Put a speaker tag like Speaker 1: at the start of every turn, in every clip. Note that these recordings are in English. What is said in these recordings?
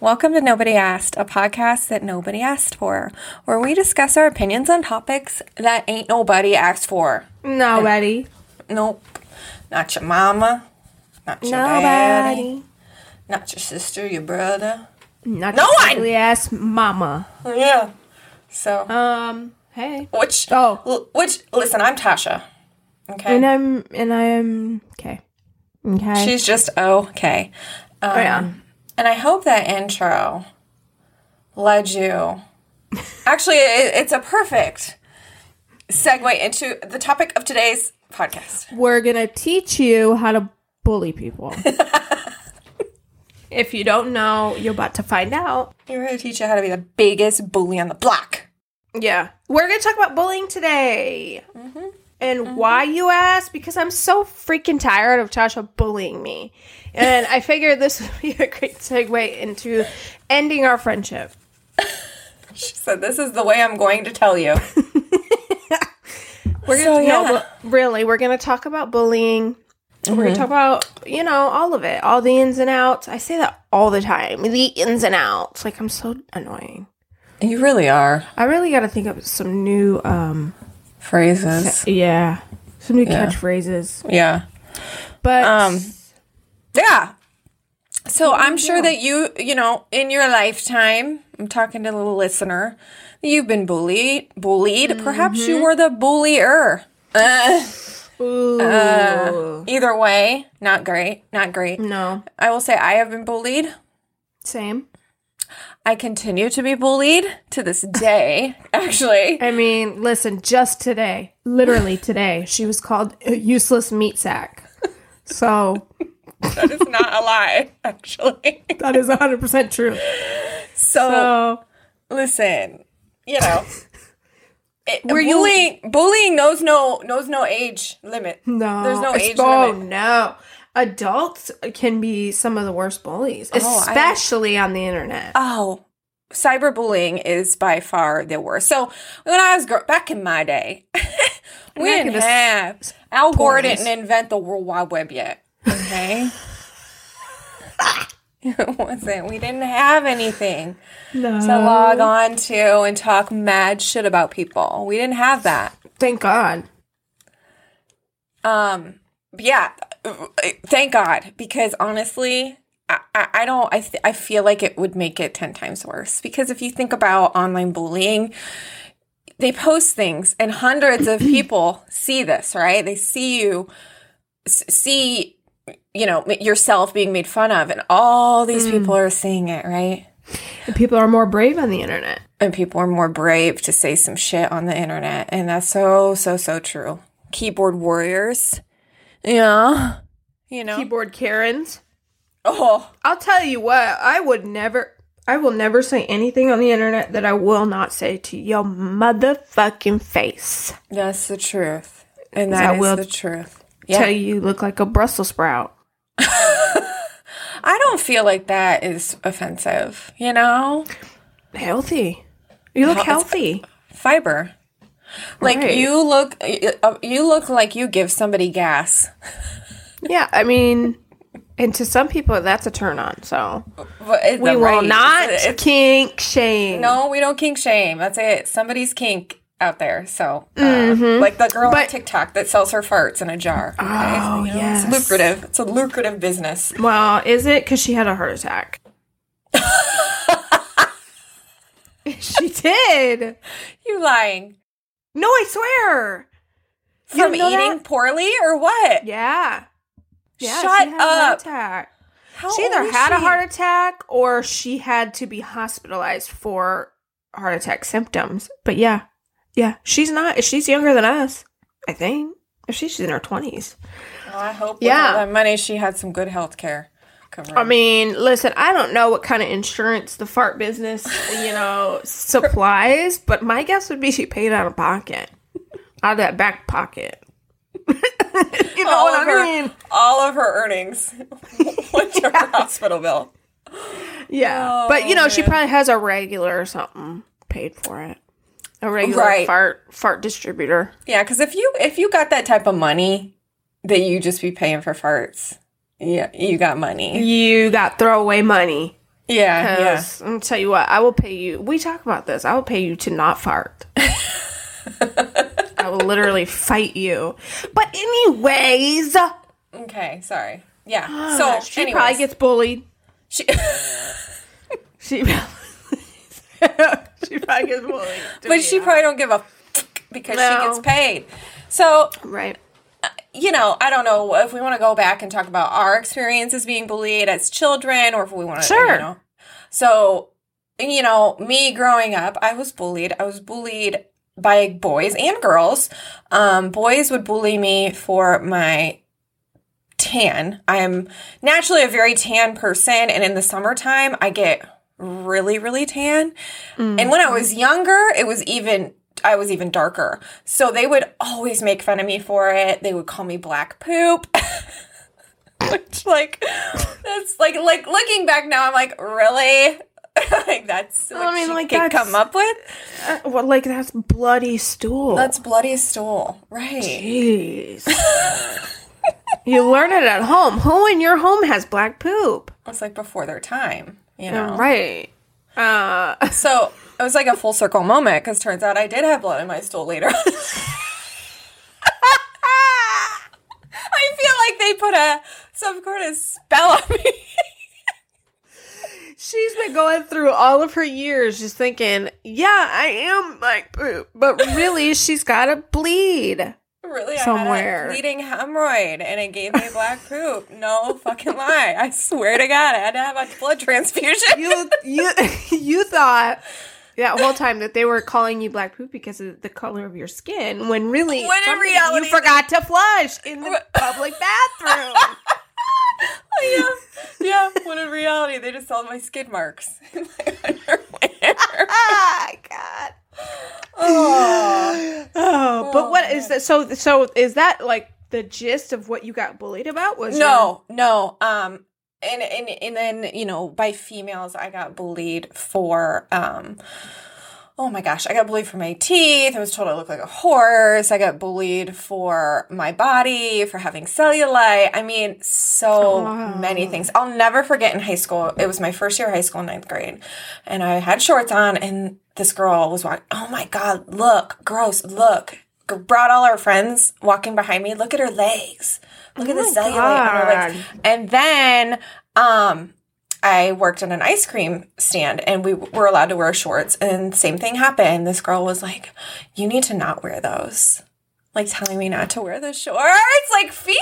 Speaker 1: Welcome to Nobody Asked, a podcast that nobody asked for, where we discuss our opinions on topics that ain't nobody asked for.
Speaker 2: Nobody.
Speaker 1: Nope. Not your mama, not your daddy,
Speaker 2: Nobody.
Speaker 1: not your sister, your brother.
Speaker 2: Not
Speaker 1: No
Speaker 2: your
Speaker 1: one!
Speaker 2: ass mama.
Speaker 1: Yeah. So,
Speaker 2: Um. Hey.
Speaker 1: which,
Speaker 2: Oh.
Speaker 1: which, listen, I'm Tasha. Okay.
Speaker 2: And I'm. And I'm. Okay. Okay.
Speaker 1: She's just okay. Um,
Speaker 2: oh yeah.
Speaker 1: And I hope that intro led you. Actually, it, it's a perfect segue into the topic of today's podcast.
Speaker 2: We're gonna teach you how to bully people. if you don't know, you're about to find out.
Speaker 1: We're going to teach you how to be the biggest bully on the block.
Speaker 2: Yeah. We're going to talk about bullying today. Mm-hmm. And why, you ask? Because I'm so freaking tired of Tasha bullying me. And I figured this would be a great segue into ending our friendship.
Speaker 1: She said, This is the way I'm going to tell you.
Speaker 2: We're gonna, no,
Speaker 1: yeah.
Speaker 2: but really, we're going to talk about bullying. We're going to talk about, you know, all of it, all the ins and outs. I say that all the time. The ins and outs. Like, I'm so annoying.
Speaker 1: You really are.
Speaker 2: I really got to think of some new, um,
Speaker 1: Phrases.
Speaker 2: yeah, some new
Speaker 1: Yeah.
Speaker 2: catchphrases.
Speaker 1: Yeah.
Speaker 2: But
Speaker 1: Um, Yeah. So I'm sure that you, you know, in your lifetime, I'm talking to the listener, you've been bullied. Bullied. Perhaps you were the bullier. Uh,
Speaker 2: ooh,
Speaker 1: either way, not great. Not great.
Speaker 2: no,
Speaker 1: I will say I have been bullied.
Speaker 2: same.
Speaker 1: I continue to be bullied to this day, actually.
Speaker 2: I mean, listen, just today, literally today, she was called a useless meat sack. So
Speaker 1: That is not a lie, actually.
Speaker 2: that is 100% true.
Speaker 1: So,
Speaker 2: So
Speaker 1: listen, you know, it,
Speaker 2: Were you-
Speaker 1: bullying bullying knows no knows no age limit.
Speaker 2: no,
Speaker 1: There's no age
Speaker 2: Oh
Speaker 1: limit.
Speaker 2: no, adults can be some of the worst bullies,
Speaker 1: Oh, I-
Speaker 2: especially on the internet.
Speaker 1: Oh, cyberbullying is by far the worst. So when I was gr- back in my day, we didn't have Al Gore didn't invent the World Wide Web yet. Okay. It wasn't. We didn't have anything
Speaker 2: no,
Speaker 1: to log on to and talk mad shit about people. We didn't have that.
Speaker 2: thank God.
Speaker 1: Um, yeah, uh, thank God because honestly, I, I, don't. I th- I feel like it would make it ten times worse because if you think about online bullying, they post things and hundreds of people see this. Right? They see you see you know yourself being made fun of, and all these mm. people are seeing it. Right?
Speaker 2: And people are more brave on the internet.
Speaker 1: And people are more brave to say some shit on the internet, and that's so so so true. Keyboard warriors, yeah, you know.
Speaker 2: Keyboard Karens.
Speaker 1: Oh,
Speaker 2: I'll tell you what, I would never, I will never say anything on the internet that I will not say to your motherfucking face.
Speaker 1: that's the truth. And
Speaker 2: I
Speaker 1: that is
Speaker 2: will
Speaker 1: the truth.
Speaker 2: Tell you you look like a Brussels sprout.
Speaker 1: I don't feel like that is offensive, you know?
Speaker 2: Healthy. You look healthy.
Speaker 1: Fiber. Like
Speaker 2: Right.
Speaker 1: you look uh, you look like you give somebody gas.
Speaker 2: Yeah, I mean, and to some people that's a turn on. So
Speaker 1: But
Speaker 2: we will
Speaker 1: right-
Speaker 2: not
Speaker 1: it's- it's-
Speaker 2: kink shame.
Speaker 1: no, we don't kink shame. That's it. Somebody's kink out there. So, uh, like the girl on
Speaker 2: Mm-hmm.
Speaker 1: TikTok that sells her farts in a jar. Okay?
Speaker 2: Oh,
Speaker 1: You know,
Speaker 2: yes.
Speaker 1: It's lucrative. It's a lucrative business.
Speaker 2: Well, is it because she had a heart attack? she did.
Speaker 1: You lying.
Speaker 2: No, I swear.
Speaker 1: From
Speaker 2: didn't know
Speaker 1: eating
Speaker 2: that?
Speaker 1: poorly or what?
Speaker 2: Yeah. Yeah,
Speaker 1: Shut
Speaker 2: she had a heart
Speaker 1: up.
Speaker 2: attack.
Speaker 1: How
Speaker 2: she either
Speaker 1: old is
Speaker 2: had a heart attack or she had to be hospitalized for heart attack symptoms. But yeah, yeah, she's not. She's younger than us, I think. If she's in her twenties.
Speaker 1: Well, I hope
Speaker 2: Yeah.
Speaker 1: with all that money she had some good health care.
Speaker 2: I mean, listen, I don't know what kind of insurance the fart business, you know, supplies, but my guess would be she paid out of pocket, out of that back pocket. you know
Speaker 1: all
Speaker 2: what
Speaker 1: of
Speaker 2: I
Speaker 1: her,
Speaker 2: mean?
Speaker 1: all of her earnings went to her hospital bill.
Speaker 2: Yeah,
Speaker 1: Oh,
Speaker 2: but you oh, know, she probably has a regular or something paid for it. A regular
Speaker 1: Right.
Speaker 2: fart fart distributor.
Speaker 1: Yeah, because if you if you got that type of money that you just be paying for farts, yeah, you got money.
Speaker 2: You got throwaway money.
Speaker 1: Yeah, yeah.
Speaker 2: I'm gonna tell you what, I will pay you. We talk about this. I will pay you to not fart. I will literally fight you. But anyways,
Speaker 1: Okay, sorry. Yeah. So
Speaker 2: Uh, she
Speaker 1: anyways,
Speaker 2: probably gets bullied.
Speaker 1: she,
Speaker 2: She she probably gets bullied.
Speaker 1: but she
Speaker 2: honest.
Speaker 1: probably don't give a because
Speaker 2: No.
Speaker 1: she gets paid. So
Speaker 2: right.
Speaker 1: You know, I don't know if we want to go back and talk about our experiences being bullied as children, or if we want to,
Speaker 2: Sure.
Speaker 1: you know. So, you know, me growing up, I was bullied. I was bullied by boys and girls. Um, boys would bully me for my tan. I am naturally a very tan person, and in the summertime, I get really, really tan. And when I was younger, it was even I was even darker. So they would always make fun of me for it. They would call me black poop. Which like that's like like looking back now, I'm like, really? like that's what
Speaker 2: I mean, like,
Speaker 1: could come up with?
Speaker 2: Uh, well, like that's bloody stool.
Speaker 1: That's bloody stool. Right.
Speaker 2: Jeez. you learn it at home. Who in your home has black poop?
Speaker 1: It's like before their time, you know.
Speaker 2: Right. Uh,
Speaker 1: So it was like a full circle moment because turns out I did have blood in my stool later. I feel like they put a some kind of spell on me.
Speaker 2: she's been going through all of her years just thinking, yeah, I am like poop. But really, she's got to bleed.
Speaker 1: Really, I
Speaker 2: Somewhere.
Speaker 1: had a bleeding hemorrhoid and it gave me black poop. No fucking lie. I swear to God, I had to have a blood transfusion.
Speaker 2: You, you, you thought that whole time that they were calling you black poop because of the color of your skin, when really,
Speaker 1: When in reality-
Speaker 2: you forgot to flush in the public bathroom.
Speaker 1: yeah, yeah. When in reality, they just saw my skid marks in my underwear.
Speaker 2: ah, God.
Speaker 1: Oh.
Speaker 2: Oh, but what is that? So, so is that like the gist of what you got bullied about? Was
Speaker 1: No, no. Um, and and and then you know by females, I got bullied for um. Oh my gosh, I got bullied for my teeth. I was told I looked like a horse. I got bullied for my body, for having cellulite. I mean, so many things. I'll never forget in high school. It was my first year of high school, ninth grade. And I had shorts on, and this girl was walking. Oh my God, look, gross, look. Brought all our friends walking behind me. Look at her legs. Look at the
Speaker 2: my
Speaker 1: cellulite on her legs. And then, um, I worked in an ice cream stand and we were allowed to wear shorts and same thing happened. This girl was like, you need to not wear those. Like telling me not to wear the shorts, like females.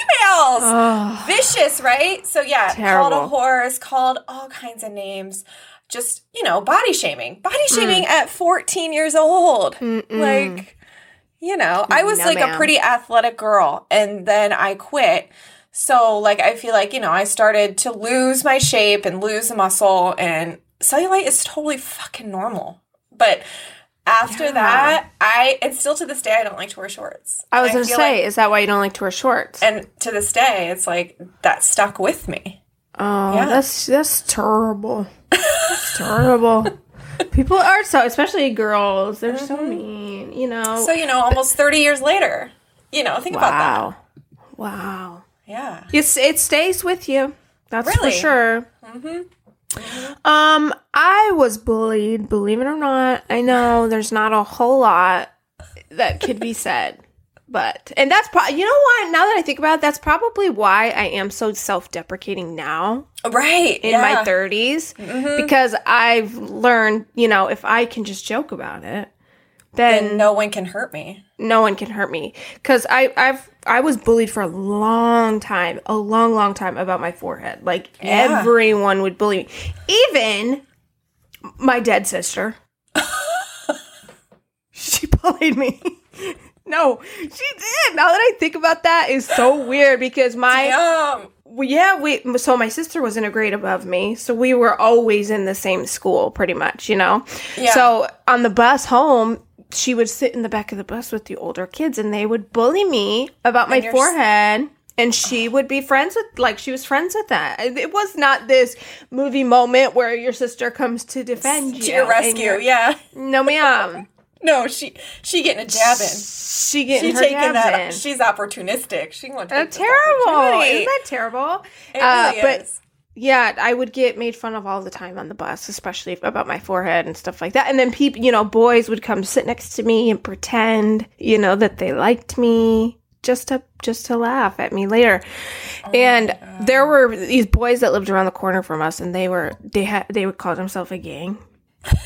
Speaker 2: Oh,
Speaker 1: Vicious, right? So yeah, called
Speaker 2: Terrible.
Speaker 1: a horse, called all kinds of names. Just, you know, body shaming. Body shaming
Speaker 2: Mm.
Speaker 1: at 14 years old. Like, you know, I was
Speaker 2: No,
Speaker 1: like a pretty athletic girl and then I quit. So, like, I feel like, you know, I started to lose my shape and lose the muscle, and cellulite is totally fucking normal. But after
Speaker 2: Yeah.
Speaker 1: that, I, and still to this day, I don't like to wear shorts.
Speaker 2: I was gonna
Speaker 1: feel
Speaker 2: say,
Speaker 1: like-
Speaker 2: is that why you don't like to wear shorts?
Speaker 1: and to this day, it's like that stuck with me.
Speaker 2: Oh,
Speaker 1: Yeah.
Speaker 2: that's that's terrible. That's terrible. People are so, especially girls. They're so mean. You know.
Speaker 1: Mm-hmm. So, you know, almost 30 years later, you know, think about that.
Speaker 2: wow.
Speaker 1: Yeah.
Speaker 2: It's it stays with you. That's
Speaker 1: Really?
Speaker 2: for sure. Um, I was bullied. Believe it or not, I know there's not a whole lot that could be said, but and that's probably you know what. Now that I think about it, that's probably why I am so self-deprecating now
Speaker 1: Right.
Speaker 2: in
Speaker 1: yeah.
Speaker 2: my 30s because I've learned, you know, if I can just joke about it, then
Speaker 1: And no one can hurt me.
Speaker 2: no one can hurt me because I I've I was bullied for a long time, a long long time about my forehead. Like
Speaker 1: Yeah.
Speaker 2: everyone would bully me, even my dead sister. she bullied me. no, she did. Now that I think about that, is so weird because my
Speaker 1: Um,
Speaker 2: well, yeah, we so my sister was in a grade above me, so we were always in the same school, pretty much, you know.
Speaker 1: Yeah.
Speaker 2: So on the bus home, she would sit in the back of the bus with the older kids, and they would bully me about my
Speaker 1: s-
Speaker 2: forehead. And she would be friends with, like, she was friends with that. It was not this movie moment where your sister comes to defend you.
Speaker 1: to your rescue. Yeah.
Speaker 2: No, ma'am.
Speaker 1: No, she she getting a jab in.
Speaker 2: She getting
Speaker 1: She
Speaker 2: her
Speaker 1: taking that.
Speaker 2: in.
Speaker 1: She's opportunistic. She wants to
Speaker 2: Uh,
Speaker 1: take
Speaker 2: terrible. Isn't that terrible?
Speaker 1: It
Speaker 2: Uh,
Speaker 1: really
Speaker 2: but
Speaker 1: is.
Speaker 2: Yeah, I would get made fun of all the time on the bus, especially about my forehead and stuff like that. And then people, you know, boys would come sit next to me and pretend, you know, that they liked me just to just to laugh at me later. and there oh, were these boys that lived around the corner from us, and they were they had they would call themselves a gang.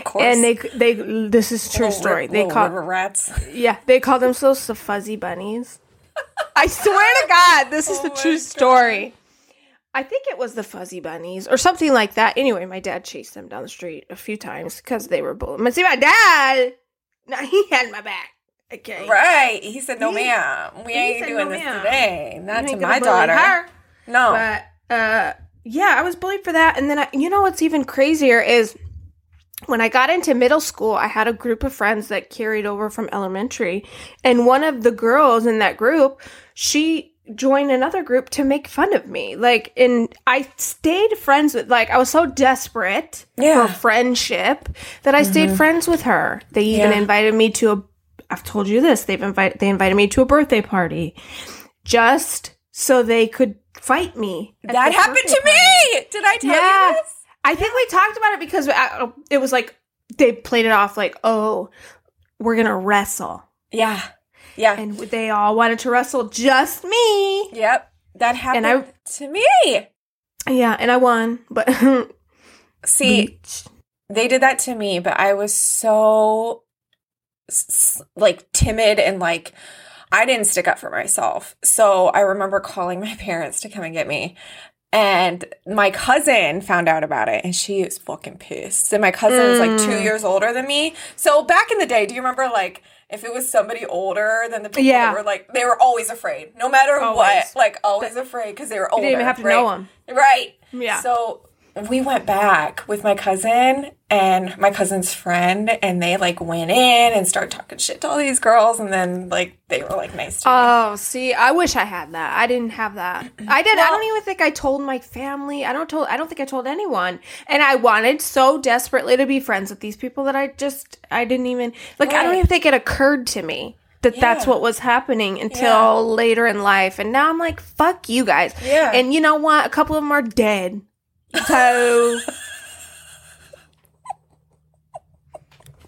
Speaker 1: Of course.
Speaker 2: And they they this is a true
Speaker 1: Little
Speaker 2: story. They call
Speaker 1: rats.
Speaker 2: yeah they call themselves the fuzzy bunnies. I swear to God, this is
Speaker 1: Oh
Speaker 2: the true
Speaker 1: God.
Speaker 2: story. I think it was the fuzzy bunnies or something like that. Anyway, my dad chased them down the street a few times because they were bullying. But see, my dad, no, he had my back. Okay,
Speaker 1: Right. He said, no,
Speaker 2: He-
Speaker 1: ma'am. We ain't doing
Speaker 2: "No,
Speaker 1: this
Speaker 2: ma'am."
Speaker 1: today. Not to my daughter.
Speaker 2: her.
Speaker 1: No.
Speaker 2: But uh, yeah, I was bullied for that. And then I, you know what's even crazier is when I got into middle school, I had a group of friends that carried over from elementary, and one of the girls in that group, she joined another group to make fun of me. Like, and I stayed friends with. Like, I was so desperate
Speaker 1: Yeah.
Speaker 2: for friendship that I stayed mm-hmm. friends with her. They even
Speaker 1: Yeah.
Speaker 2: invited me to a. I've told you this. They've invited. They invited me to a birthday party, just so they could fight me.
Speaker 1: that happened to
Speaker 2: party.
Speaker 1: me. Did I tell
Speaker 2: Yeah.
Speaker 1: you this?
Speaker 2: I think we talked about it because uh, it was like they played it off like, oh, we're gonna wrestle,
Speaker 1: Yeah. Yeah.
Speaker 2: and they all wanted to wrestle just me.
Speaker 1: yep. That happened
Speaker 2: And I-
Speaker 1: to me.
Speaker 2: Yeah, and I won, but
Speaker 1: See, they did that to me, but I was so like timid and like I didn't stick up for myself. So I remember calling my parents to come and get me. And my cousin found out about it and she was fucking pissed. And my cousin is like two
Speaker 2: Mm.
Speaker 1: years older than me. So back in the day, do you remember like if it was somebody older than the people
Speaker 2: Yeah.
Speaker 1: that were like, they were always afraid, no matter what, like always afraid because they were
Speaker 2: you
Speaker 1: older.
Speaker 2: didn't even have to
Speaker 1: right?
Speaker 2: know them.
Speaker 1: Right.
Speaker 2: Yeah.
Speaker 1: So we went back with my cousin and my cousin's friend, and they like went in and started talking shit to all these girls, and then like they were like nice to me.
Speaker 2: Oh, see, I wish I had that. I didn't have that. I did. I don't even think I told my family. I don't told. I don't think I told anyone. And I wanted so desperately to be friends with these people that I just I didn't even like. I don't even think it occurred to me that that's what was happening until
Speaker 1: Yeah.
Speaker 2: later in life. And now I'm like, fuck you guys.
Speaker 1: Yeah.
Speaker 2: And you know what? A couple of them are dead. So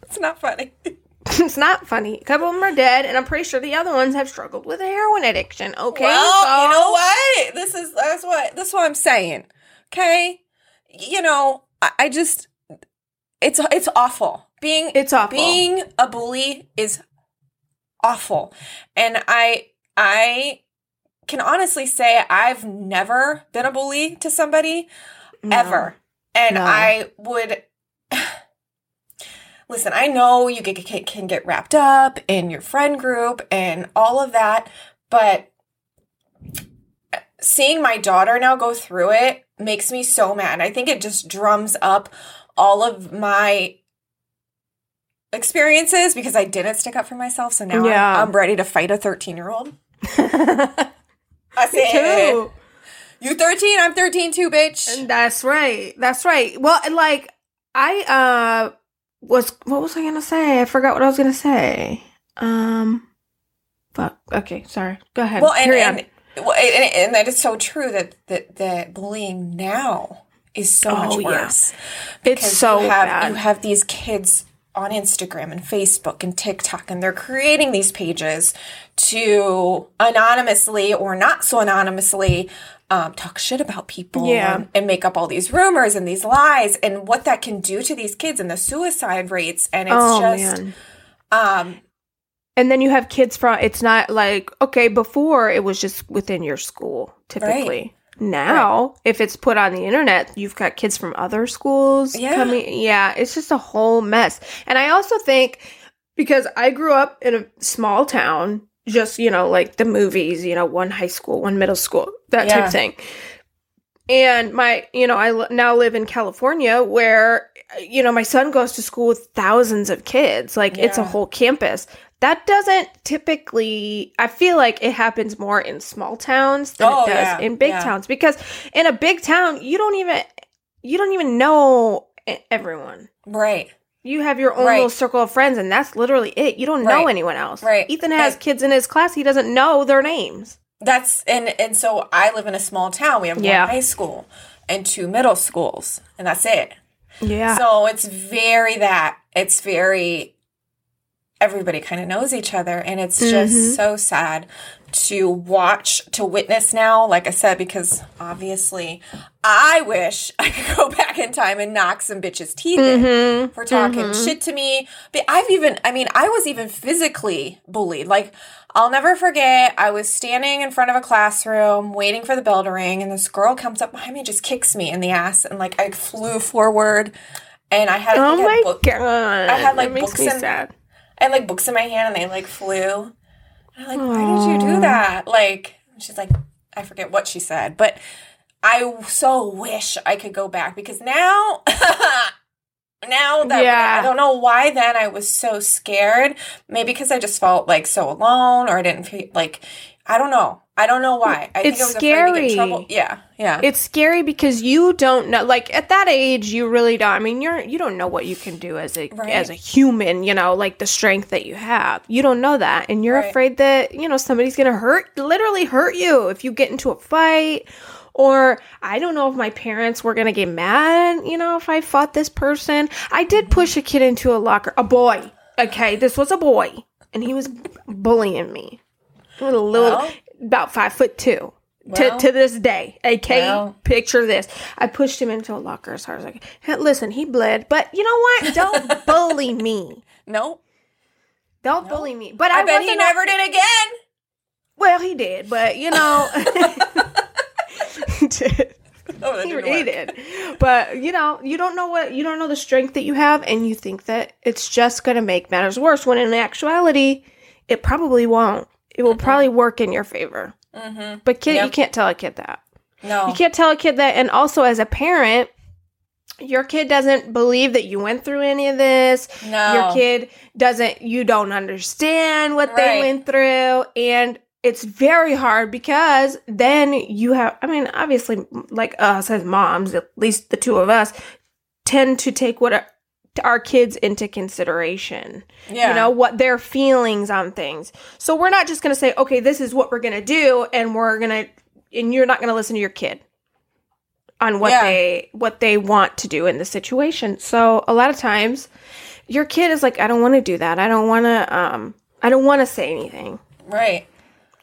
Speaker 1: it's not funny.
Speaker 2: it's not funny. A couple of them are dead, and I'm pretty sure the other ones have struggled with a heroin addiction. Okay,
Speaker 1: well,
Speaker 2: so
Speaker 1: you know what? This is that's what this is what I'm saying. Okay, you know, I, I just it's it's awful being
Speaker 2: It's awful.
Speaker 1: being a bully is awful and i i can honestly say i've never been a bully to somebody
Speaker 2: No.
Speaker 1: ever and
Speaker 2: No.
Speaker 1: i would listen i know you get, can, get wrapped up in your friend group and all of that but seeing my daughter now go through it makes me so mad i think it just drums up all of my experiences because I didn't stick up for myself. So now
Speaker 2: Yeah.
Speaker 1: I'm, I'm ready to fight a 13 year old. I
Speaker 2: Me too.
Speaker 1: You 13, I'm 13 too, bitch.
Speaker 2: And That's right. That's right. Well, and, like I uh was what was I gonna say? I forgot what I was gonna say. Um, fuck. Okay, sorry. Go ahead.
Speaker 1: well, and, and, well, and, and that is so true that, that, that bullying now is so
Speaker 2: Oh,
Speaker 1: much
Speaker 2: yeah.
Speaker 1: worse.
Speaker 2: It's so
Speaker 1: you have,
Speaker 2: bad.
Speaker 1: You have these kids on Instagram and Facebook and TikTok, and they're creating these pages to anonymously or not so anonymously um, talk shit about people
Speaker 2: Yeah.
Speaker 1: and, and make up all these rumors and these lies and what that can do to these kids and the suicide rates. And it's
Speaker 2: oh
Speaker 1: just,
Speaker 2: man.
Speaker 1: um,
Speaker 2: And then you have kids from. It's not like okay. Before it was just within your school typically. Now, if it's put on the internet, you've got kids from other schools
Speaker 1: Yeah.
Speaker 2: coming. Yeah, it's just a whole mess. And I also think because I grew up in a small town, just, you know, like the movies, you know, one high school, one middle school, that type of thing. And my, you know, I now live in California where, you know, my son goes to school with thousands of kids. Like it's a whole campus. That doesn't typically, I feel like it happens more in small towns than
Speaker 1: Oh,
Speaker 2: it does
Speaker 1: yeah,
Speaker 2: in big
Speaker 1: yeah.
Speaker 2: towns because in a big town, you don't even, you don't even know everyone.
Speaker 1: right.
Speaker 2: You have your own
Speaker 1: Right.
Speaker 2: little circle of friends, and that's literally it. You don't know
Speaker 1: Right.
Speaker 2: anyone else.
Speaker 1: Right.
Speaker 2: Ethan has
Speaker 1: And-
Speaker 2: kids in his class. He doesn't know their names.
Speaker 1: That's and and so I live in a small town. We have
Speaker 2: Yeah.
Speaker 1: one high school, and two middle schools, and that's it.
Speaker 2: Yeah.
Speaker 1: So it's very that. It's very everybody kind of knows each other and it's just mm-hmm. so sad to watch to witness now like i said because obviously i wish i could go back in time and knock some bitches teeth in mm-hmm. for talking mm-hmm. shit to me but i've even i mean i was even physically bullied like i'll never forget i was standing in front of a classroom waiting for the bell to ring and this girl comes up behind me and just kicks me in the ass and like i flew forward and i had, I
Speaker 2: oh
Speaker 1: I had
Speaker 2: my
Speaker 1: book-
Speaker 2: god.
Speaker 1: I had, like, books and-
Speaker 2: sad.
Speaker 1: I had like books in my hand and they like flew. I'm like, why did you do that? Like, she's like, I forget what she said, but I so wish I could go back because now, now that
Speaker 2: Yeah.
Speaker 1: I don't know why then I was so scared. Maybe because I just felt like so alone or I didn't feel like, I don't know. I don't know why. I
Speaker 2: It's
Speaker 1: think I was afraid to get
Speaker 2: scary.
Speaker 1: Yeah, yeah.
Speaker 2: It's scary because you don't know like at that age you really don't I mean you're you don't know what you can do as a
Speaker 1: Right.
Speaker 2: as a human, you know, like the strength that you have. You don't know that and you're
Speaker 1: Right.
Speaker 2: afraid that, you know, somebody's going to hurt literally hurt you if you get into a fight or I don't know if my parents were going to get mad, you know, if I fought this person. I did mm-hmm. push a kid into a locker, a boy. Okay, this was a boy and he was bullying me. A little,
Speaker 1: Well.
Speaker 2: About five foot two.
Speaker 1: Well.
Speaker 2: to, to this day, okay.
Speaker 1: Well.
Speaker 2: Picture this: I pushed him into a locker as hard as I could. Hey, listen, he bled, but you know what? Don't bully me.
Speaker 1: no,
Speaker 2: Don't bully me. But I,
Speaker 1: I bet he never did again.
Speaker 2: Well, he did, but you know, he did.
Speaker 1: Oh, that
Speaker 2: He,
Speaker 1: didn't
Speaker 2: he
Speaker 1: work.
Speaker 2: did. But you know, you don't know what you don't know the strength that you have, and you think that it's just going to make matters worse. When in actuality, it probably won't. It will probably work in your favor.
Speaker 1: Mhm.
Speaker 2: But kid, you can't tell a kid that.
Speaker 1: No.
Speaker 2: You can't tell a kid that. And also, as a parent, your kid doesn't believe that you went through any of this.
Speaker 1: No.
Speaker 2: Your kid doesn't, you don't understand what they went through. And it's very hard because then you have, I mean, obviously, like us as moms, at least the two of us, tend to take what our, kids into consideration
Speaker 1: Yeah.
Speaker 2: you know what their feelings on things so we're not just going to say okay this is what we're going to do and we're going to and you're not going to listen to your kid on what
Speaker 1: Yeah.
Speaker 2: they what they want to do in the situation so a lot of times your kid is like i don't want to do that i don't want to um i don't want to say anything
Speaker 1: Right.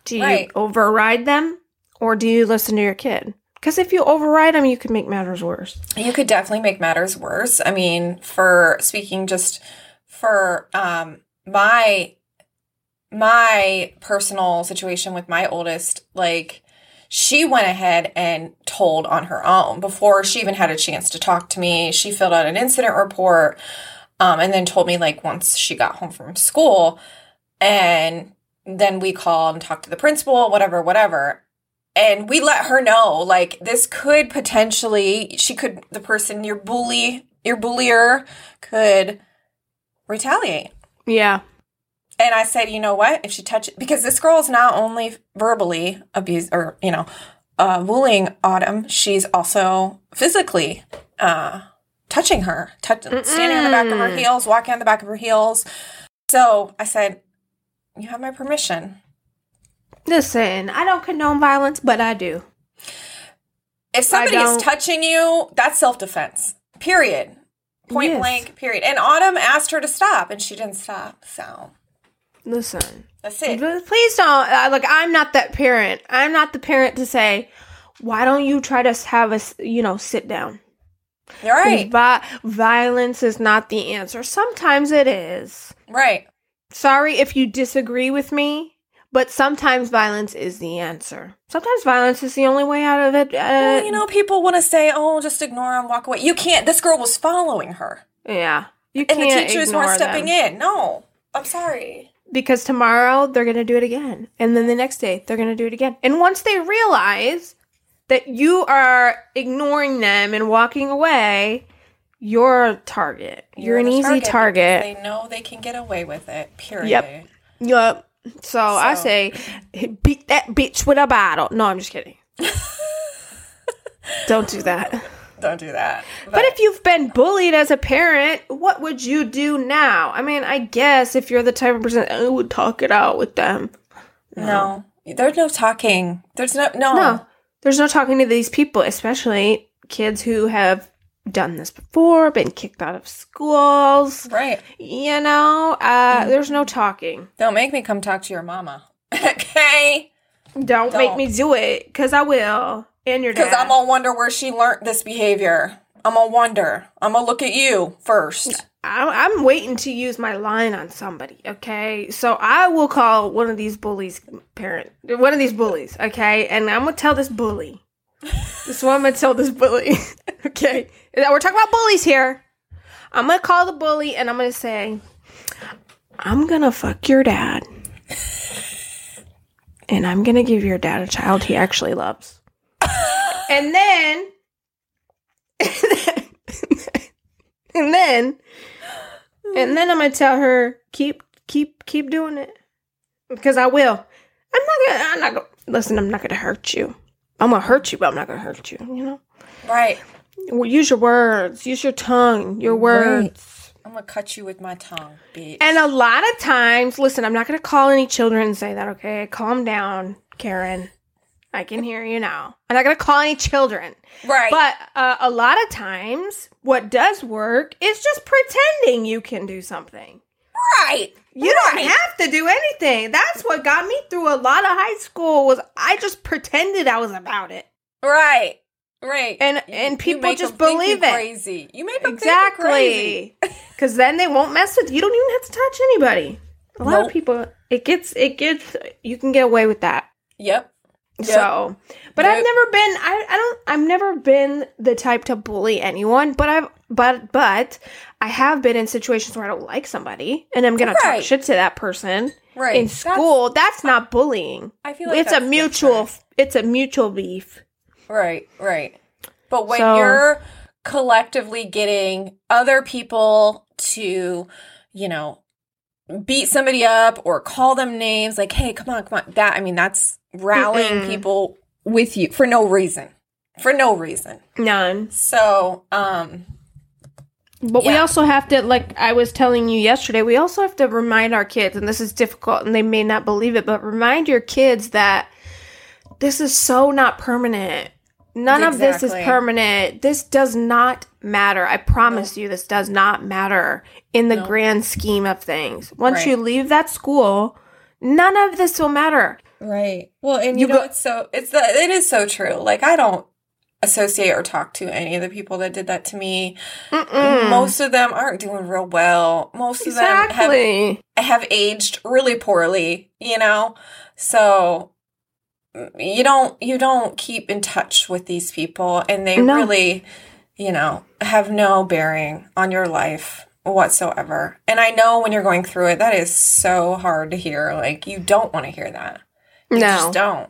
Speaker 2: do you
Speaker 1: Right.
Speaker 2: override them or do you listen to your kid because if you override them you could make matters worse
Speaker 1: You could definitely make matters worse. I mean, for speaking just for um my my personal situation with my oldest, like she went ahead and told on her own before she even had a chance to talk to me. She filled out an incident report um, and then told me like once she got home from school and then we called and talked to the principal, whatever, whatever and we let her know like this could potentially she could the person your bully your bullier could retaliate.
Speaker 2: Yeah.
Speaker 1: And i said you know what? If she touches because this girl is not only verbally abused or you know uh bullying autumn she's also physically uh touching her touch, standing on the back of her heels walking on the back of her heels. So i said you have my permission
Speaker 2: listen i don't condone violence but i do
Speaker 1: if somebody is touching you, that's self defense. Period. Point
Speaker 2: Yes.
Speaker 1: blank. Period. And Autumn asked her to stop, and she didn't stop. So
Speaker 2: listen
Speaker 1: that's it.
Speaker 2: Please don't. Uh, like, I'm not that parent. I'm not the parent to say, why don't you try to have us, you know, sit down?
Speaker 1: You're right.
Speaker 2: Vi- violence is not the answer. Sometimes it is.
Speaker 1: Right.
Speaker 2: Sorry if you disagree with me, but sometimes violence is the answer. Sometimes violence is the only way out of it. Uh,
Speaker 1: Well, you know, people want to say, "Oh, just ignore him, walk away." You can't. This girl was following her,
Speaker 2: yeah. You
Speaker 1: and the
Speaker 2: can't
Speaker 1: teachers
Speaker 2: ignore
Speaker 1: weren't stepping
Speaker 2: them.
Speaker 1: in. No, I'm sorry.
Speaker 2: because tomorrow they're going to do it again and then the next day they're going to do it again and once they realize that you are ignoring them and walking away you're a target you're, an easy
Speaker 1: because
Speaker 2: target
Speaker 1: They know they can get away with it. Period.
Speaker 2: Yep. yep so, i say beat that bitch with a bottle no i'm just kidding don't do that
Speaker 1: Don't do that.
Speaker 2: But if you've been bullied as a parent, what would you do now? I mean, I guess if you're the type of person I would talk it out with them.
Speaker 1: no, there's no talking. There's no no.
Speaker 2: No, there's no talking to these people, especially kids who have done this before, been kicked out of schools.
Speaker 1: Right.
Speaker 2: You know, uh, there's no talking.
Speaker 1: Don't make me come talk to your mama. okay.
Speaker 2: Don't, make me do it, because I will. And your
Speaker 1: Because. I'm gonna wonder where she learned this behavior. I'm gonna wonder. I'm gonna look at you first.
Speaker 2: I'm waiting to use my line on somebody, okay? So I will call one of these bullies parent, one of these bullies, okay? And I'm gonna tell this bully. This is what I'm gonna tell this bully, okay? We're talking about bullies here. I'm gonna call the bully and I'm gonna say, I'm gonna fuck your dad. And I'm gonna give your dad a child he actually loves. and then and then and then I'm gonna tell her keep keep keep doing it because I will. I'm not gonna. I'm not gonna listen. I'm not gonna hurt you. I'm gonna hurt you, but I'm not gonna hurt you. You know.
Speaker 1: Right.
Speaker 2: Well, use your words. Use your tongue. Your words.
Speaker 1: I'm gonna cut you with my tongue, bitch.
Speaker 2: And a lot of times, listen. I'm not gonna call any children and say that. Okay, calm down, Karen. I can hear you now. I'm not gonna call any children.
Speaker 1: right.
Speaker 2: But uh, a lot of times, what does work is just pretending you can do something.
Speaker 1: right.
Speaker 2: You don't have to do anything. That's what got me through a lot of high school was I just pretended I was about it.
Speaker 1: Right. Right.
Speaker 2: And-
Speaker 1: You-
Speaker 2: and people just believe it.
Speaker 1: Crazy. You make them think you're crazy.
Speaker 2: Exactly. Cuz then they won't mess with you. You don't even have to touch anybody. A lot
Speaker 1: Nope.
Speaker 2: of people it gets it gets you can get away with that.
Speaker 1: Yep. Yep.
Speaker 2: So, but I've never been. I, I don't. I've never been the type to bully anyone. But I've. But but I have been in situations where I don't like somebody, and I'm gonna talk shit to that person
Speaker 1: Right.
Speaker 2: in school. That's, not bullying.
Speaker 1: I feel like
Speaker 2: it's a mutual.
Speaker 1: different.
Speaker 2: It's a mutual beef.
Speaker 1: Right, right. But when
Speaker 2: So-
Speaker 1: you're collectively getting other people to, you know, beat somebody up or call them names, like, hey, come on, come on. That, I mean, that's rallying
Speaker 2: Mm-mm.
Speaker 1: people with you for no reason. For no reason.
Speaker 2: None.
Speaker 1: So, um,
Speaker 2: But we also have to, like I was telling you yesterday, we also have to remind our kids, and this is difficult, and they may not believe it, but remind your kids that this is so not permanent. None of this is permanent. This does not matter. I promise you, this does not matter in the
Speaker 1: No.
Speaker 2: grand scheme of things. Once
Speaker 1: Right.
Speaker 2: you leave that school, none of this will matter.
Speaker 1: Right. Well, and you,
Speaker 2: You
Speaker 1: know,
Speaker 2: go-
Speaker 1: it's so it's the it is so true. Like I don't associate or talk to any of the people that did that to me.
Speaker 2: Mm-mm.
Speaker 1: Most of them aren't doing real well. Most of them have have aged really poorly, you know? So you don't you don't keep in touch with these people and they
Speaker 2: No.
Speaker 1: really, you know, have no bearing on your life whatsoever. And I know when you're going through it that is so hard to hear. Like you don't want to hear that. You
Speaker 2: No.
Speaker 1: just don't.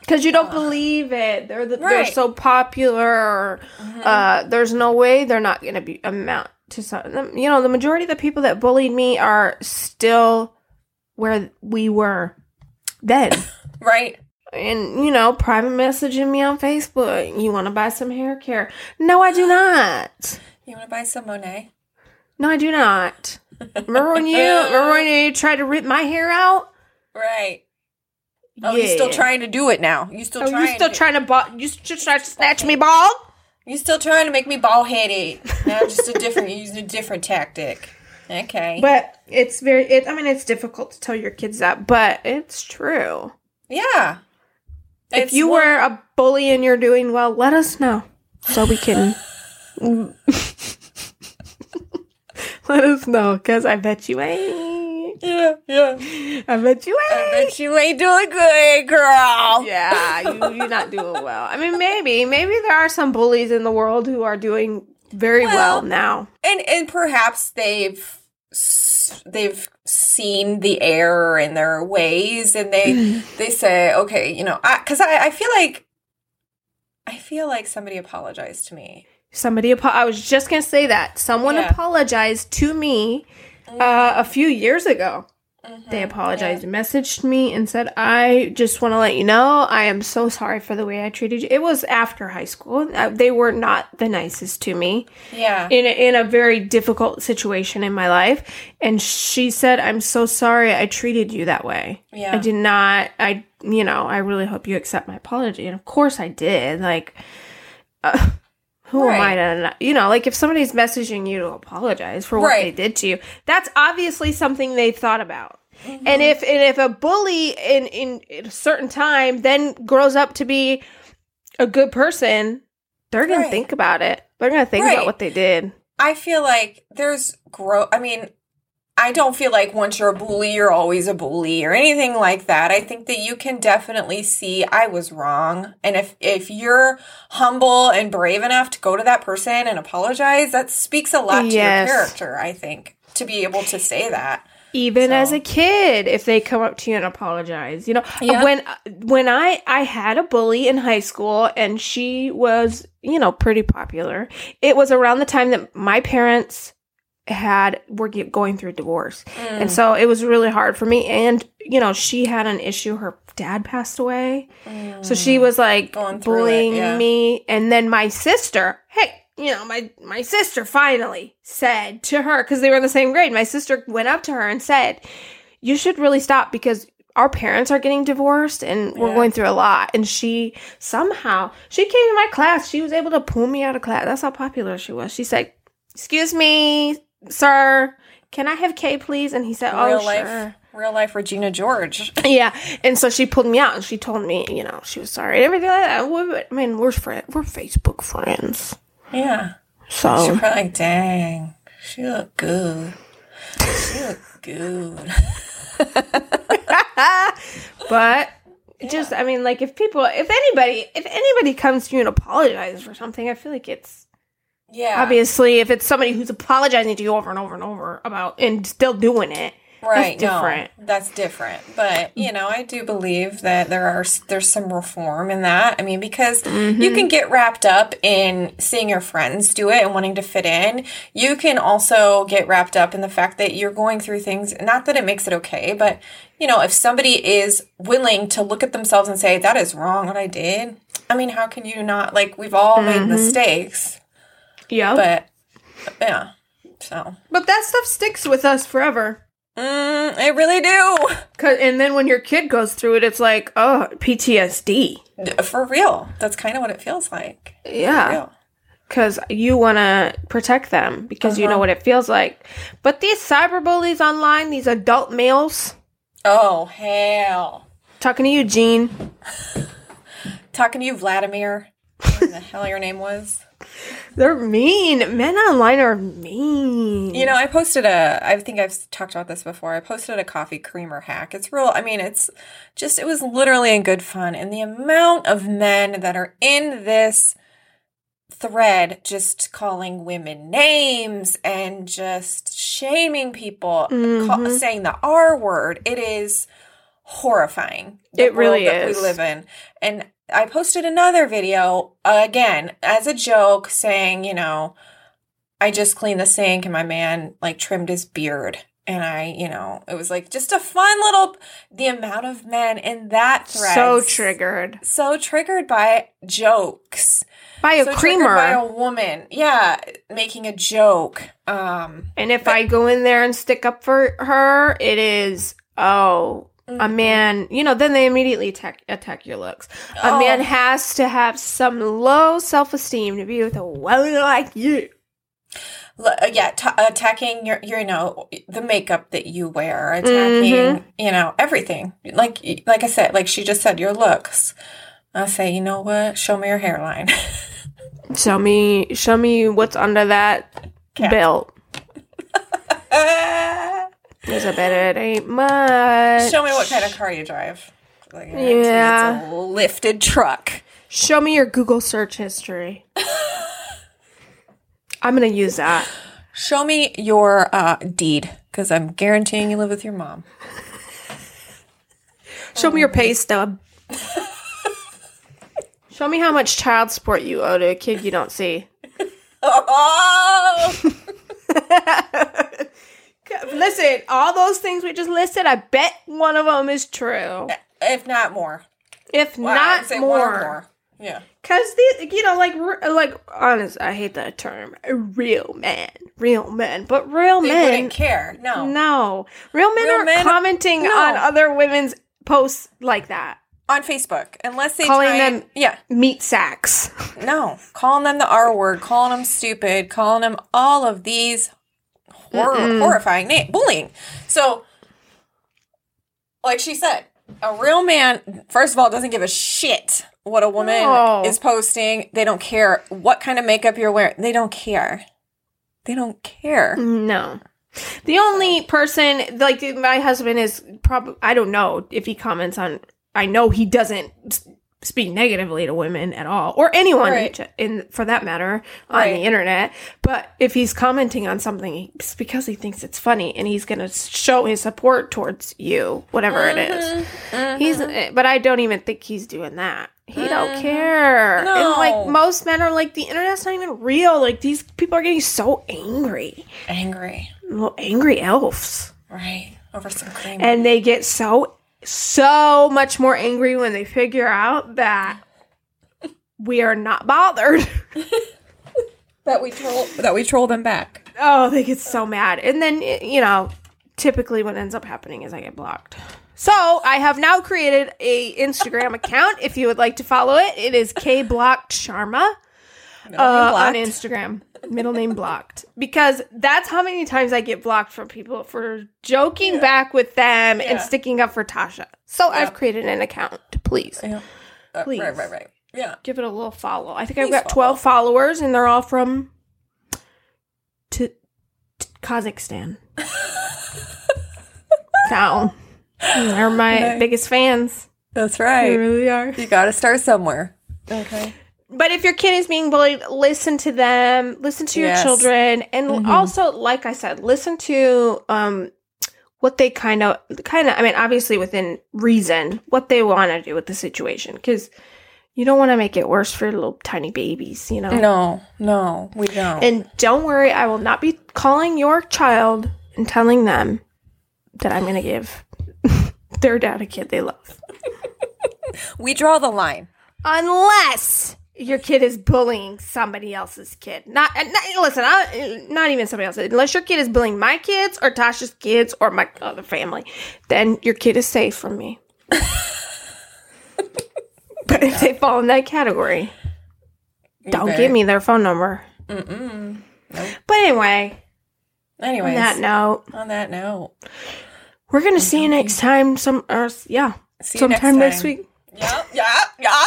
Speaker 2: Because you don't believe it. They're the, they're so popular. Or, uh, there's no way they're not going to be amount to some. You know, the majority of the people that bullied me are still where we were then.
Speaker 1: Right?
Speaker 2: And you know, private messaging me on Facebook. You want to buy some hair care? No, I do not.
Speaker 1: You want to buy some Monat?
Speaker 2: No, I do not. Remember when you remember when you tried to rip my hair out?
Speaker 1: Right. Oh, you're still trying to do it now. You still
Speaker 2: Oh,
Speaker 1: trying
Speaker 2: you still
Speaker 1: to-
Speaker 2: trying to bo- you still trying to snatch me bald?
Speaker 1: You still trying to make me bald headed. Now just a different you're using a different tactic. Okay.
Speaker 2: But it's very it I mean it's difficult to tell your kids that, but it's true.
Speaker 1: yeah.
Speaker 2: If you
Speaker 1: one-
Speaker 2: were a bully and you're doing well, let us know so we can let us know cuz I bet you ain't.
Speaker 1: Yeah, yeah.
Speaker 2: I bet you ain't.
Speaker 1: I bet you ain't doing good, girl.
Speaker 2: Yeah, you, you're not doing well. I mean, maybe, maybe there are some bullies in the world who are doing very well,
Speaker 1: Well,
Speaker 2: now.
Speaker 1: And and perhaps they've they've seen the error in their ways and they they say, okay, you know, because I, I feel like I feel like somebody apologized to me.
Speaker 2: Somebody, apo- I was just gonna say that someone
Speaker 1: Yeah.
Speaker 2: apologized to me uh, a few years ago.
Speaker 1: Mm-hmm.
Speaker 2: They apologized, and messaged me, and said, "I just want to let you know I am so sorry for the way I treated you." It was after high school. Uh, they were not the nicest to me.
Speaker 1: Yeah.
Speaker 2: in a, in a very difficult situation in my life and she said i'm so sorry i treated you that way
Speaker 1: Yeah.
Speaker 2: i did not i you know i really hope you accept my apology and of course i did like uh, who am I to, not- you know, like if somebody's messaging you to apologize for what they did to you, that's obviously something they thought about.
Speaker 1: Mm-hmm.
Speaker 2: And if and if a bully in, in in a certain time then grows up to be a good person, they're gonna
Speaker 1: Right.
Speaker 2: think about it. They're gonna think
Speaker 1: Right.
Speaker 2: about what they did.
Speaker 1: I feel like there's grow. I mean, I don't feel like once you're a bully, you're always a bully or anything like that. I think that you can definitely see I was wrong, and if if you're humble and brave enough to go to that person and apologize, that speaks a lot to
Speaker 2: Yes.
Speaker 1: your character. I think to be able to say that.
Speaker 2: even as a kid if they come up to you and apologize you know uh,
Speaker 1: Yeah.
Speaker 2: when when i i had a bully in high school and she was you know pretty popular it was around the time that my parents had were going through divorce.
Speaker 1: Mm.
Speaker 2: and so it was really hard for me. And you know she had an issue. Her dad passed away. So she was like
Speaker 1: Mm. Through it,
Speaker 2: bullying
Speaker 1: yeah.
Speaker 2: me. And then my sister hey you know my my sister finally said to her because they were in the same grade my sister went up to her and said you should really stop because our parents are getting divorced and we're
Speaker 1: Yeah.
Speaker 2: going through a lot. And she somehow she came to my class. She was able to pull me out of class. That's how popular she was. She said excuse me sir can i have k please and he said oh
Speaker 1: real
Speaker 2: sure
Speaker 1: life, real life Regina George.
Speaker 2: yeah, and so she pulled me out and she told me, you know, she was sorry and everything like that. We- I mean, we're friend, we're Facebook friends,
Speaker 1: Yeah. So she
Speaker 2: so
Speaker 1: probably like, dang, she look good. She look good.
Speaker 2: but just, I mean, like if people, if anybody, if anybody comes to you and apologizes for something, I feel like it's
Speaker 1: Yeah.
Speaker 2: obviously if it's somebody who's apologizing to you over and over and over about and still doing it,
Speaker 1: right
Speaker 2: that's different.
Speaker 1: no that's different but you know i do believe that there are there's some reform in that i mean because
Speaker 2: Mm-hmm.
Speaker 1: you can get wrapped up in seeing your friends do it and wanting to fit in you can also get wrapped up in the fact that you're going through things not that it makes it okay but you know if somebody is willing to look at themselves and say that is wrong what i did i mean how can you not like we've all
Speaker 2: Mm-hmm.
Speaker 1: made mistakes
Speaker 2: yeah. But,
Speaker 1: yeah so
Speaker 2: but that stuff sticks with us forever.
Speaker 1: mm, i really do
Speaker 2: 'Cause- and then when your kid goes through it, it's like, oh, PTSD.
Speaker 1: For real. That's kind of what it feels like.
Speaker 2: Yeah. because you want to protect them because you know
Speaker 1: Uh-huh.
Speaker 2: what it feels like. But these cyberbullies online, these adult males,
Speaker 1: Oh, hell.
Speaker 2: talking to you, Gene.
Speaker 1: Talking to you, Vladimir. What the hell your name was?
Speaker 2: They're mean. Men online are mean.
Speaker 1: You know, I posted a, I think I've talked about this before. I posted a coffee creamer hack. It's real, I mean, it's just, it was literally in good fun. And the amount of men that are in this thread just calling women names and just shaming people, call,
Speaker 2: Mhm.
Speaker 1: saying the R word, it is horrifying. the
Speaker 2: It really is.
Speaker 1: we live in. And I posted another video again as a joke saying, you know, I just cleaned the sink and my man like trimmed his beard. And I, you know, it was like just a fun little the amount of men in that thread.
Speaker 2: so triggered
Speaker 1: So triggered by jokes.
Speaker 2: by a
Speaker 1: so triggered by a woman. Yeah, making a joke. Um
Speaker 2: and if I go in there and stick up for her, it is oh. A
Speaker 1: Mm-hmm.
Speaker 2: man, you know, then they immediately attack, attack your looks. A
Speaker 1: Oh.
Speaker 2: man has to have some low self esteem to be with a woman like you.
Speaker 1: l- uh, yeah, t- attacking your, your, you know, the makeup that you wear, attacking,
Speaker 2: Mhm.
Speaker 1: you know, everything. Like, like I said, like she just said, your looks. I say, you know what? Show me your hairline.
Speaker 2: Show me, show me what's under that
Speaker 1: Cap.
Speaker 2: belt. There's a bet it ain't much.
Speaker 1: Show me what kind of car you drive. Like,
Speaker 2: Yeah.
Speaker 1: It's a lifted truck.
Speaker 2: Show me your Google search history. I'm gonna use that.
Speaker 1: Show me your uh, deed, because I'm guaranteeing you live with your mom.
Speaker 2: Show me your pay stub. Show me how much child support you owe to a kid you don't see.
Speaker 1: Oh!
Speaker 2: Listen, all those things we just listed, I bet one of them is true.
Speaker 1: if not more.
Speaker 2: If
Speaker 1: Well,
Speaker 2: not more.
Speaker 1: more. Yeah.
Speaker 2: Cause these, you know, like, like, honest, I hate that term, real men, real men, but real
Speaker 1: They
Speaker 2: men,
Speaker 1: wouldn't care. No.
Speaker 2: no, real men
Speaker 1: Real
Speaker 2: aren't
Speaker 1: men-
Speaker 2: commenting
Speaker 1: no.
Speaker 2: on other women's posts like that.
Speaker 1: on Facebook, unless they
Speaker 2: Calling
Speaker 1: try and-
Speaker 2: them-
Speaker 1: yeah,
Speaker 2: Meat sacks.
Speaker 1: no, calling them the R word, calling them stupid, calling them all of these horror, horrifying name, bullying. So, like she said, a real man, first of all, doesn't give a shit what a woman
Speaker 2: No.
Speaker 1: is posting. They don't care what kind of makeup you're wearing. They don't care. They don't care.
Speaker 2: No. The only person, like my husband, is probably, I don't know if he comments on, I know he doesn't speak negatively to women at all, or anyone
Speaker 1: Right.
Speaker 2: in, for that matter, on
Speaker 1: Right.
Speaker 2: the internet. But if he's commenting on something, it's because he thinks it's funny and he's going to show his support towards you, whatever it is. Mm-hmm. He's, mm-hmm. eh, but I don't even think he's doing that. He don't mm-hmm. care. And
Speaker 1: No.
Speaker 2: like most men are like, the internet's not even real. Like these people are getting so angry
Speaker 1: Angry,
Speaker 2: little angry elves.
Speaker 1: right? Over some cream.
Speaker 2: And they get so, so much more angry when they figure out that we are not bothered.
Speaker 1: that we troll. That we troll them back.
Speaker 2: oh, they get so mad. And then, you know, typically what ends up happening is I get blocked. So I have now created a Instagram account. If you would like to follow it, it is kblocked Sharma uh, on Instagram. Middle name blocked because that's how many times I get blocked from people for joking back with them and sticking up for Tasha. So I've created an account. Please
Speaker 1: Yeah. Uh,
Speaker 2: Please.
Speaker 1: Right, right, right. Yeah.
Speaker 2: give it a little follow. I think I've
Speaker 1: Please
Speaker 2: got twelve followers, and they're all from to, to Kazakhstan. Town. They're my
Speaker 1: Nice.
Speaker 2: biggest fans.
Speaker 1: That's
Speaker 2: They
Speaker 1: right.
Speaker 2: really are.
Speaker 1: You got to start somewhere. Okay.
Speaker 2: But if your kid is being bullied, listen to them, listen to your
Speaker 1: Yes.
Speaker 2: children, and also, like I said, listen to um what they kind of kind of. I mean, obviously within reason, what they want to do with the situation, because you don't want to make it worse for little tiny babies, you know.
Speaker 1: No, no, we don't.
Speaker 2: And don't worry, I will not be calling your child and telling them that I'm going to give their dad a kid they love.
Speaker 1: we draw the line.
Speaker 2: Unless your kid is bullying somebody else's kid. Not, not listen, I, not even somebody else. Unless your kid is bullying my kids or Tasha's kids or my other family, then your kid is safe from me. but if they fall in that category, don't give me their phone number. But anyway,
Speaker 1: Anyways,
Speaker 2: on that note,
Speaker 1: on that note,
Speaker 2: we're gonna see you next time. Some, or yeah,
Speaker 1: See you next
Speaker 2: sometime next, week.
Speaker 1: yeah, yeah, yeah.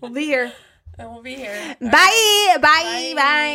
Speaker 2: We'll be here.
Speaker 1: And we'll be here.
Speaker 2: Bye, bye, bye.